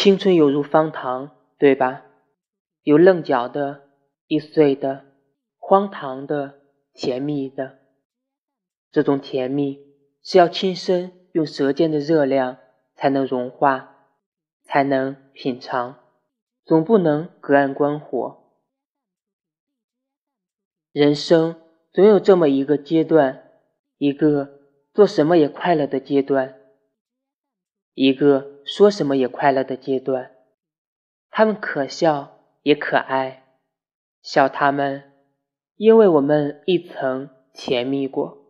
青春犹如方糖，对吧？有棱角的、易碎的、荒唐的、甜蜜的。这种甜蜜是要亲身用舌尖的热量才能融化，才能品尝，总不能隔岸观火。人生总有这么一个阶段，一个做什么也快乐的阶段。一个说什么也快乐的阶段，他们可笑也可爱，笑他们，因为我们一曾甜蜜过。